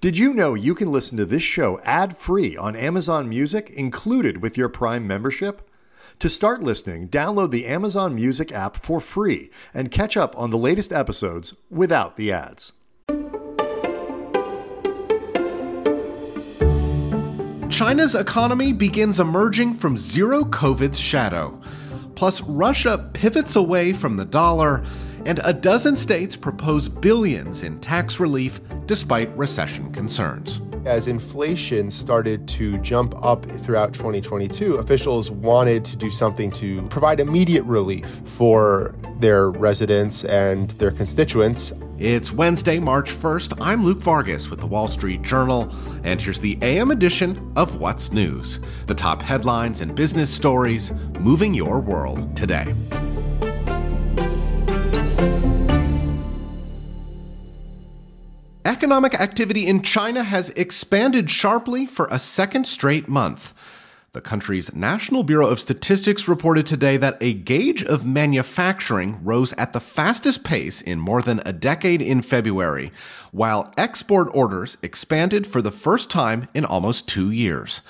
Did you know you can listen to this show ad free on Amazon Music included with your Prime membership? To start listening, download the Amazon Music app for free and catch up on the latest episodes without the ads. China's economy begins emerging from zero COVID's shadow. Plus, Russia pivots away from the dollar and a dozen states propose billions in tax relief despite recession concerns. As inflation started to jump up throughout 2022, officials wanted to do something to provide immediate relief for their residents and their constituents. It's Wednesday, March 1st. I'm Luke Vargas with the Wall Street Journal, and here's the AM edition of What's News the top headlines and business stories moving your world today. Economic activity in China has expanded sharply for a second straight month. The country's National Bureau of Statistics reported today that a gauge of manufacturing rose at the fastest pace in more than a decade in February, while export orders expanded for the first time in almost two years.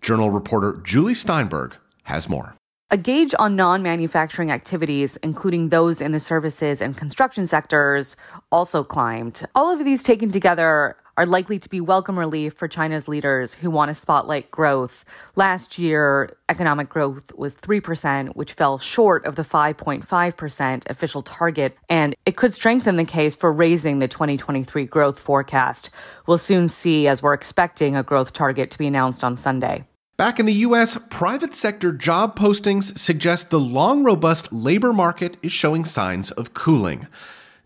Journal reporter Julie Steinberg has more. A gauge on non manufacturing activities, including those in the services and construction sectors, also climbed. All of these taken together are likely to be welcome relief for China's leaders who want to spotlight growth. Last year, economic growth was 3%, which fell short of the 5.5% official target, and it could strengthen the case for raising the 2023 growth forecast. We'll soon see as we're expecting a growth target to be announced on Sunday. Back in the U.S., private sector job postings suggest the long, robust labor market is showing signs of cooling.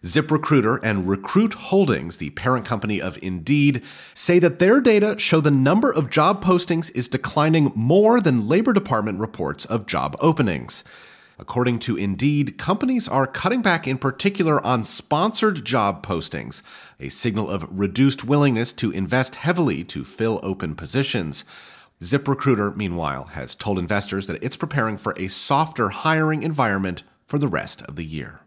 ZipRecruiter and Recruit Holdings, the parent company of Indeed, say that their data show the number of job postings is declining more than Labor Department reports of job openings. According to Indeed, companies are cutting back in particular on sponsored job postings, a signal of reduced willingness to invest heavily to fill open positions. ZipRecruiter, meanwhile, has told investors that it's preparing for a softer hiring environment for the rest of the year.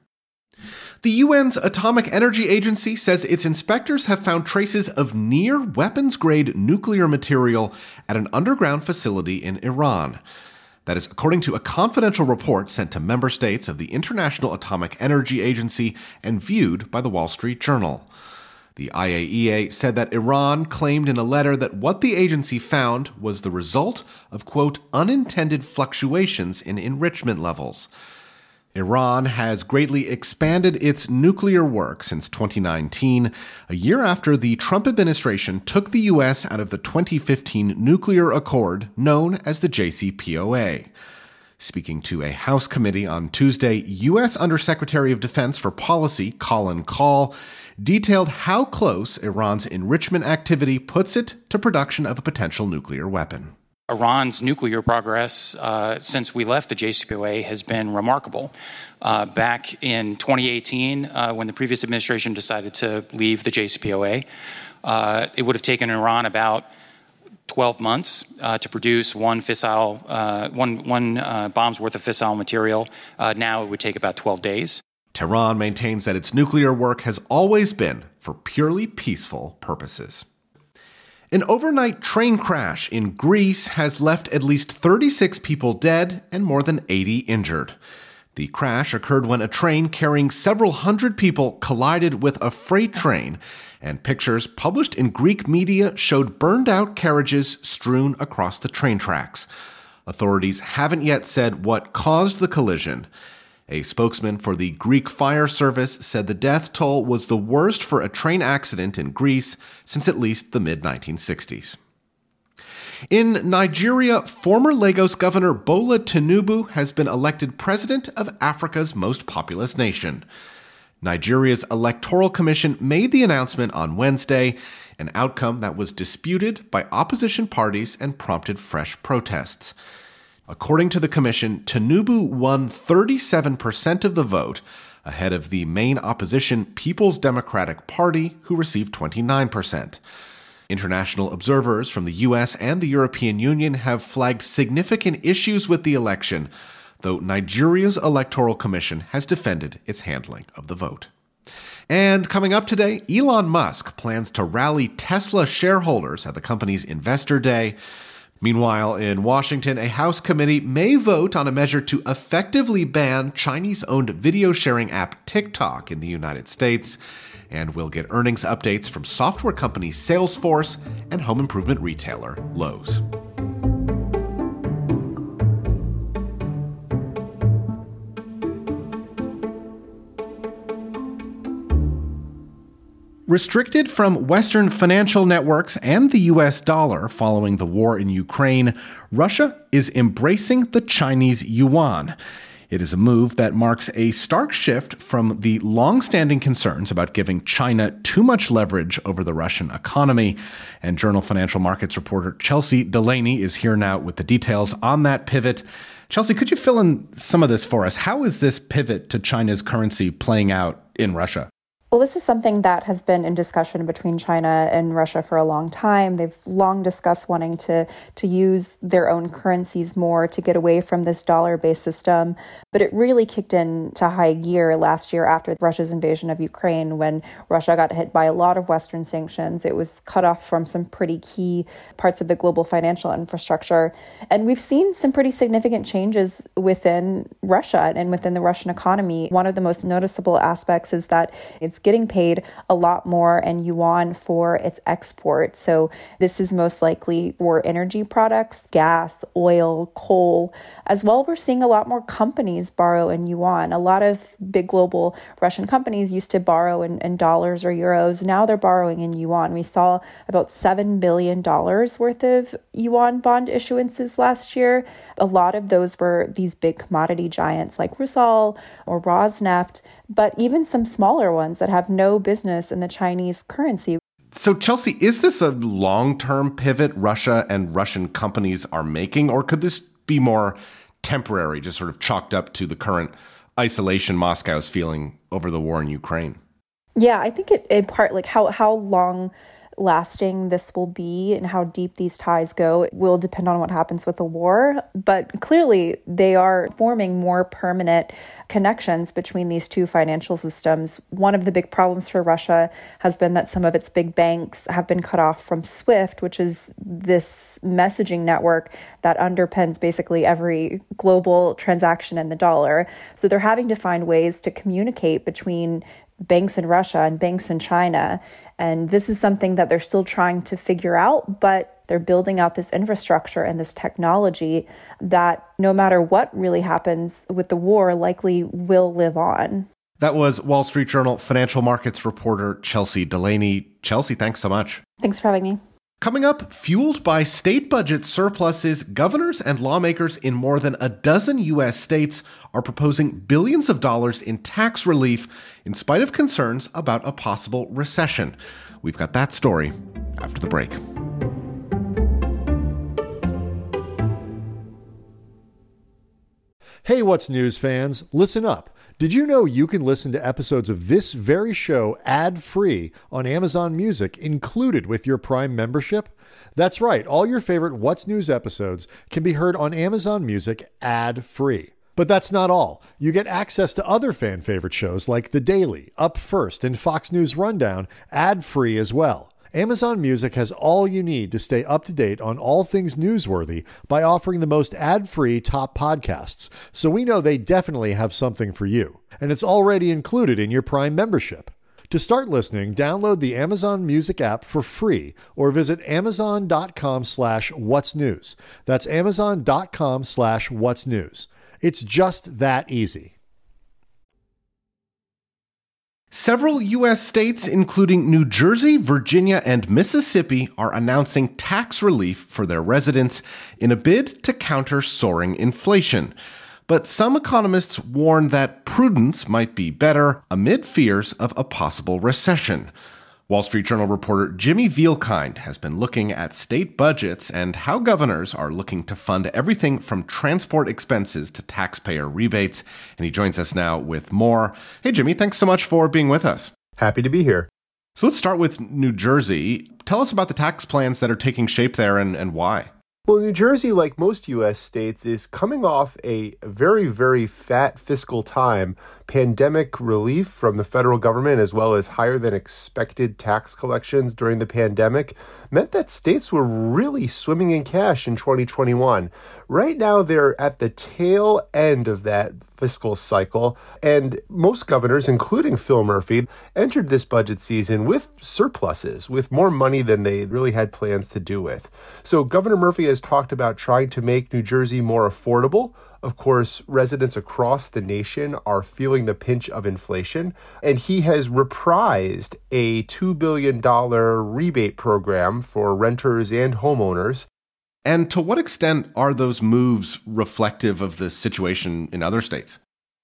The UN's Atomic Energy Agency says its inspectors have found traces of near weapons grade nuclear material at an underground facility in Iran. That is according to a confidential report sent to member states of the International Atomic Energy Agency and viewed by the Wall Street Journal. The IAEA said that Iran claimed in a letter that what the agency found was the result of, quote, unintended fluctuations in enrichment levels. Iran has greatly expanded its nuclear work since 2019, a year after the Trump administration took the U.S. out of the 2015 nuclear accord known as the JCPOA. Speaking to a House committee on Tuesday, U.S. Undersecretary of Defense for Policy Colin Kahl detailed how close Iran's enrichment activity puts it to production of a potential nuclear weapon. Iran's nuclear progress uh, since we left the JCPOA has been remarkable. Uh, back in 2018, uh, when the previous administration decided to leave the JCPOA, uh, it would have taken Iran about 12 months uh, to produce one fissile, uh, one, one bomb's worth of fissile material. now it would take about 12 days. Tehran maintains that its nuclear work has always been for purely peaceful purposes. An overnight train crash in Greece has left at least 36 people dead and more than 80 injured. The crash occurred when a train carrying several hundred people collided with a freight train, and pictures published in Greek media showed burned out carriages strewn across the train tracks. Authorities haven't yet said what caused the collision. A spokesman for the Greek fire service said the death toll was the worst for a train accident in Greece since at least the mid 1960s. In Nigeria, former Lagos Governor Bola Tinubu has been elected president of Africa's most populous nation. Nigeria's Electoral Commission made the announcement on Wednesday, an outcome that was disputed by opposition parties and prompted fresh protests. According to the commission, Tinubu won 37% of the vote, ahead of the main opposition People's Democratic Party, who received 29%. International observers from the US and the European Union have flagged significant issues with the election, though Nigeria's Electoral Commission has defended its handling of the vote. And coming up today, Elon Musk plans to rally Tesla shareholders at the company's investor day. Meanwhile, in Washington, a House committee may vote on a measure to effectively ban Chinese owned video sharing app TikTok in the United States. And we'll get earnings updates from software company Salesforce and home improvement retailer Lowe's. Restricted from Western financial networks and the US dollar following the war in Ukraine, Russia is embracing the Chinese yuan. It is a move that marks a stark shift from the long standing concerns about giving China too much leverage over the Russian economy. And Journal Financial Markets reporter Chelsey Dulaney is here now with the details on that pivot. Chelsey, could you fill in some of this for us? How is this pivot to China's currency playing out in Russia? Well, this is something that has been in discussion between China and Russia for a long time. They've long discussed wanting to, to use their own currencies more to get away from this dollar based system. But it really kicked into high gear last year after Russia's invasion of Ukraine when Russia got hit by a lot of Western sanctions. It was cut off from some pretty key parts of the global financial infrastructure. And we've seen some pretty significant changes within Russia and within the Russian economy. One of the most noticeable aspects is that it's getting paid a lot more in yuan for its export. So this is most likely for energy products, gas, oil, coal. As well, we're seeing a lot more companies borrow in yuan. A lot of big global Russian companies used to borrow in, in dollars or euros. Now they're borrowing in yuan. We saw about $7 billion worth of yuan bond issuances last year. A lot of those were these big commodity giants like Rusal or Rosneft, but even some smaller ones that have no business in the Chinese currency. So, Chelsey, is this a long term pivot Russia and Russian companies are making, or could this be more temporary, just sort of chalked up to the current isolation Moscow is feeling over the war in Ukraine? Yeah, I think it in part like how how long lasting this will be and how deep these ties go will depend on what happens with the war. But clearly, they are forming more permanent connections between these two financial systems. One of the big problems for Russia has been that some of its big banks have been cut off from SWIFT, which is this messaging network that underpins basically every global transaction in the dollar. So they're having to find ways to communicate between banks in Russia and banks in China. And this is something that they're still trying to figure out, but they're building out this infrastructure and this technology that no matter what really happens with the war, likely will live on. That was Wall Street Journal financial markets reporter Chelsey Dulaney. Chelsey, thanks so much. Thanks for having me. Coming up, fueled by state budget surpluses, governors and lawmakers in more than a dozen U.S. states are proposing billions of dollars in tax relief in spite of concerns about a possible recession. We've got that story after the break. Hey, what's news, fans? Listen up. Did you know you can listen to episodes of this very show ad free on Amazon Music included with your Prime membership? That's right, all your favorite What's News episodes can be heard on Amazon Music ad free. But that's not all. You get access to other fan favorite shows like The Daily, Up First, and Fox News Rundown ad free as well. Amazon Music has all you need to stay up to date on all things newsworthy by offering the most ad free top podcasts, so we know they definitely have something for you. And it's already included in your Prime membership. To start listening, download the Amazon Music app for free or visit amazon.com slash what's news. That's amazon.com slash what's news. It's just that easy. Several U.S. states, including New Jersey, Virginia, and Mississippi, are announcing tax relief for their residents in a bid to counter soaring inflation. But some economists warn that prudence might be better amid fears of a possible recession. Wall Street Journal reporter Jimmy Vielkind has been looking at state budgets and how governors are looking to fund everything from transport expenses to taxpayer rebates. And he joins us now with more. Hey, Jimmy, thanks so much for being with us. Happy to be here. So let's start with New Jersey. Tell us about the tax plans that are taking shape there and, and why. Well, New Jersey, like most U.S. states, is coming off a very, very fat fiscal time pandemic relief from the federal government, as well as higher than expected tax collections during the pandemic, meant that states were really swimming in cash in 2021. Right now, they're at the tail end of that fiscal cycle, and most governors, including Phil Murphy, entered this budget season with surpluses, with more money than they really had plans to do with. So, Governor Murphy has talked about trying to make New Jersey more affordable of course, residents across the nation are feeling the pinch of inflation, and he has reprised a $2 billion rebate program for renters and homeowners. And to what extent are those moves reflective of the situation in other states?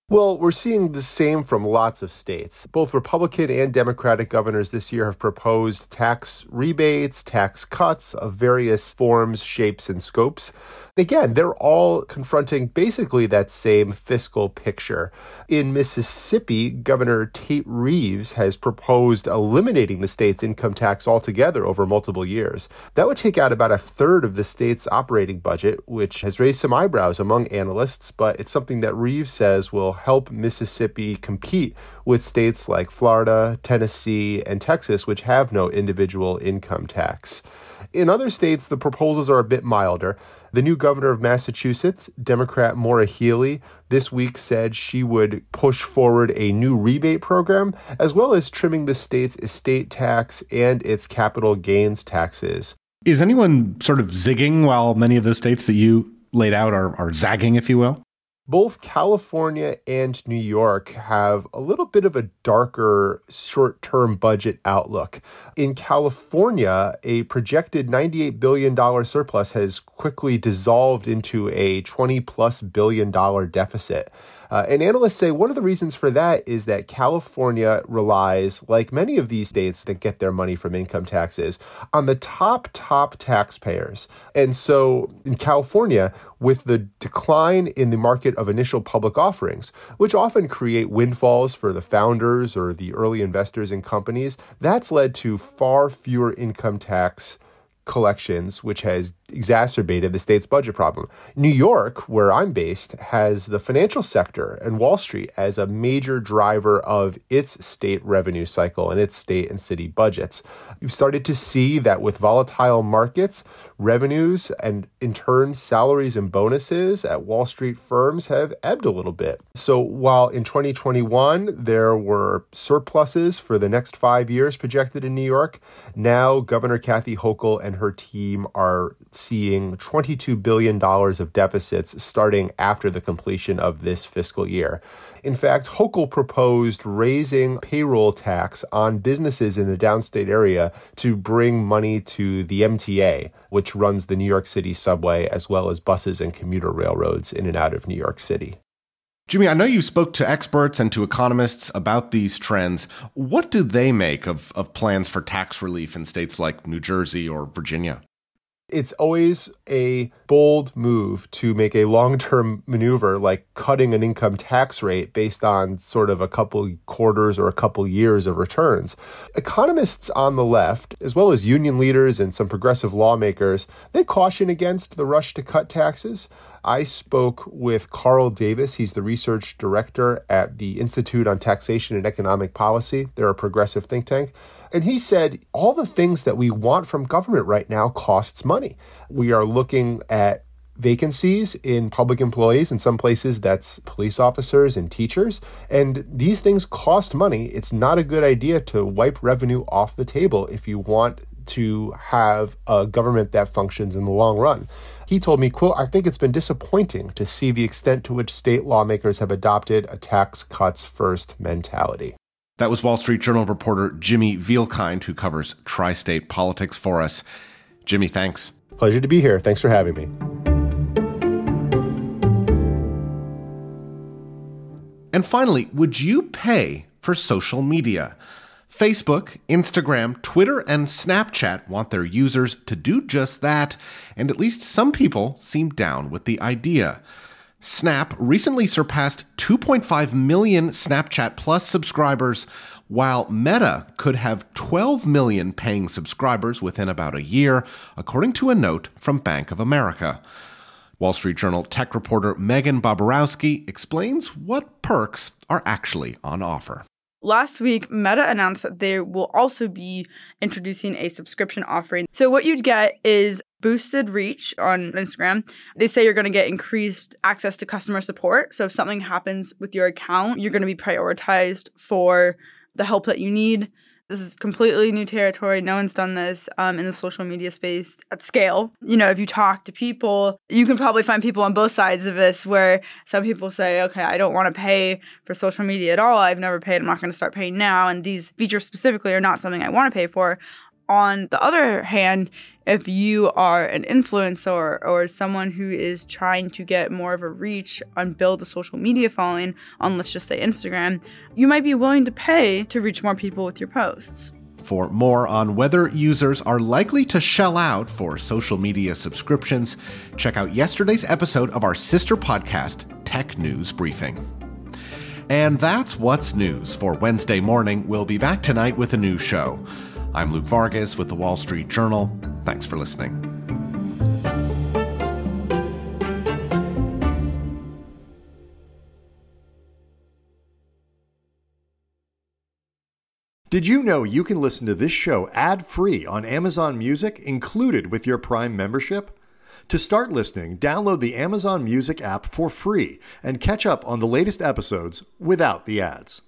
Well, we're seeing the same from lots of states. Both Republican and Democratic governors this year have proposed tax rebates, tax cuts of various forms, shapes, and scopes. Again, they're all confronting basically that same fiscal picture. In Mississippi, Governor Tate Reeves has proposed eliminating the state's income tax altogether over multiple years. That would take out about a third of the state's operating budget, which has raised some eyebrows among analysts, but it's something that Reeves says will help Mississippi compete with states like Florida, Tennessee, and Texas, which have no individual income tax. In other states, the proposals are a bit milder. The new governor of Massachusetts, Democrat Maura Healey, this week said she would push forward a new rebate program, as well as trimming the state's estate tax and its capital gains taxes. Is anyone sort of zigging while many of the states that you laid out are, are zagging, if you will? Both California and New York have a little bit of a darker short term budget outlook. In California, a projected $98 billion surplus has quickly dissolved into a 20 plus billion dollar deficit. Uh, and analysts say one of the reasons for that is that California relies, like many of these states that get their money from income taxes, on the top, top taxpayers. And so in California, with the decline in the market of initial public offerings, which often create windfalls for the founders or the early investors in companies, that's led to far fewer income tax collections, which has exacerbated the state's budget problem. New York, where I'm based, has the financial sector and Wall Street as a major driver of its state revenue cycle and its state and city budgets. You've started to see that with volatile markets, revenues and in turn salaries and bonuses at Wall Street firms have ebbed a little bit. So while in 2021 there were surpluses for the next five years projected in New York, now Governor Kathy Hochul and her team are seeing $22 billion of deficits starting after the completion of this fiscal year. In fact, Hochul proposed raising payroll tax on businesses in the downstate area to bring money to the MTA, which runs the New York City subway as well as buses and commuter railroads in and out of New York City. Jimmy, I know you spoke to experts and to economists about these trends. What do they make of, of plans for tax relief in states like New Jersey or Virginia? It's always a bold move to make a long term maneuver like cutting an income tax rate based on sort of a couple quarters or a couple years of returns. Economists on the left, as well as union leaders and some progressive lawmakers, they caution against the rush to cut taxes. I spoke with Carl Davis. He's the research director at the Institute on Taxation and Economic Policy. They're a progressive think tank. And he said, all the things that we want from government right now costs money. We are looking at vacancies in public employees. In some places, that's police officers and teachers. And these things cost money. It's not a good idea to wipe revenue off the table if you want to have a government that functions in the long run. He told me, quote, I think it's been disappointing to see the extent to which state lawmakers have adopted a tax cuts first mentality. That was Wall Street Journal reporter Jimmy Vielkind, who covers tri state politics for us. Jimmy, thanks. Pleasure to be here. Thanks for having me. And finally, would you pay for social media? Facebook, Instagram, Twitter, and Snapchat want their users to do just that, and at least some people seem down with the idea. Snap recently surpassed 2.5 million Snapchat Plus subscribers, while Meta could have 12 million paying subscribers within about a year, according to a note from Bank of America. Wall Street Journal tech reporter Meghan Bobrowsky explains what perks are actually on offer. Last week, Meta announced that they will also be introducing a subscription offering. So, what you'd get is boosted reach on Instagram. They say you're going to get increased access to customer support. So, if something happens with your account, you're going to be prioritized for the help that you need. This is completely new territory. No one's done this um, in the social media space at scale. You know, if you talk to people, you can probably find people on both sides of this where some people say, okay, I don't want to pay for social media at all. I've never paid. I'm not going to start paying now. And these features specifically are not something I want to pay for. On the other hand, if you are an influencer or someone who is trying to get more of a reach and build a social media following on, let's just say, Instagram, you might be willing to pay to reach more people with your posts. For more on whether users are likely to shell out for social media subscriptions, check out yesterday's episode of our sister podcast, Tech News Briefing. And that's what's news for Wednesday morning. We'll be back tonight with a new show. I'm Luke Vargas with the Wall Street Journal. Thanks for listening. Did you know you can listen to this show ad free on Amazon Music included with your Prime membership? To start listening, download the Amazon Music app for free and catch up on the latest episodes without the ads.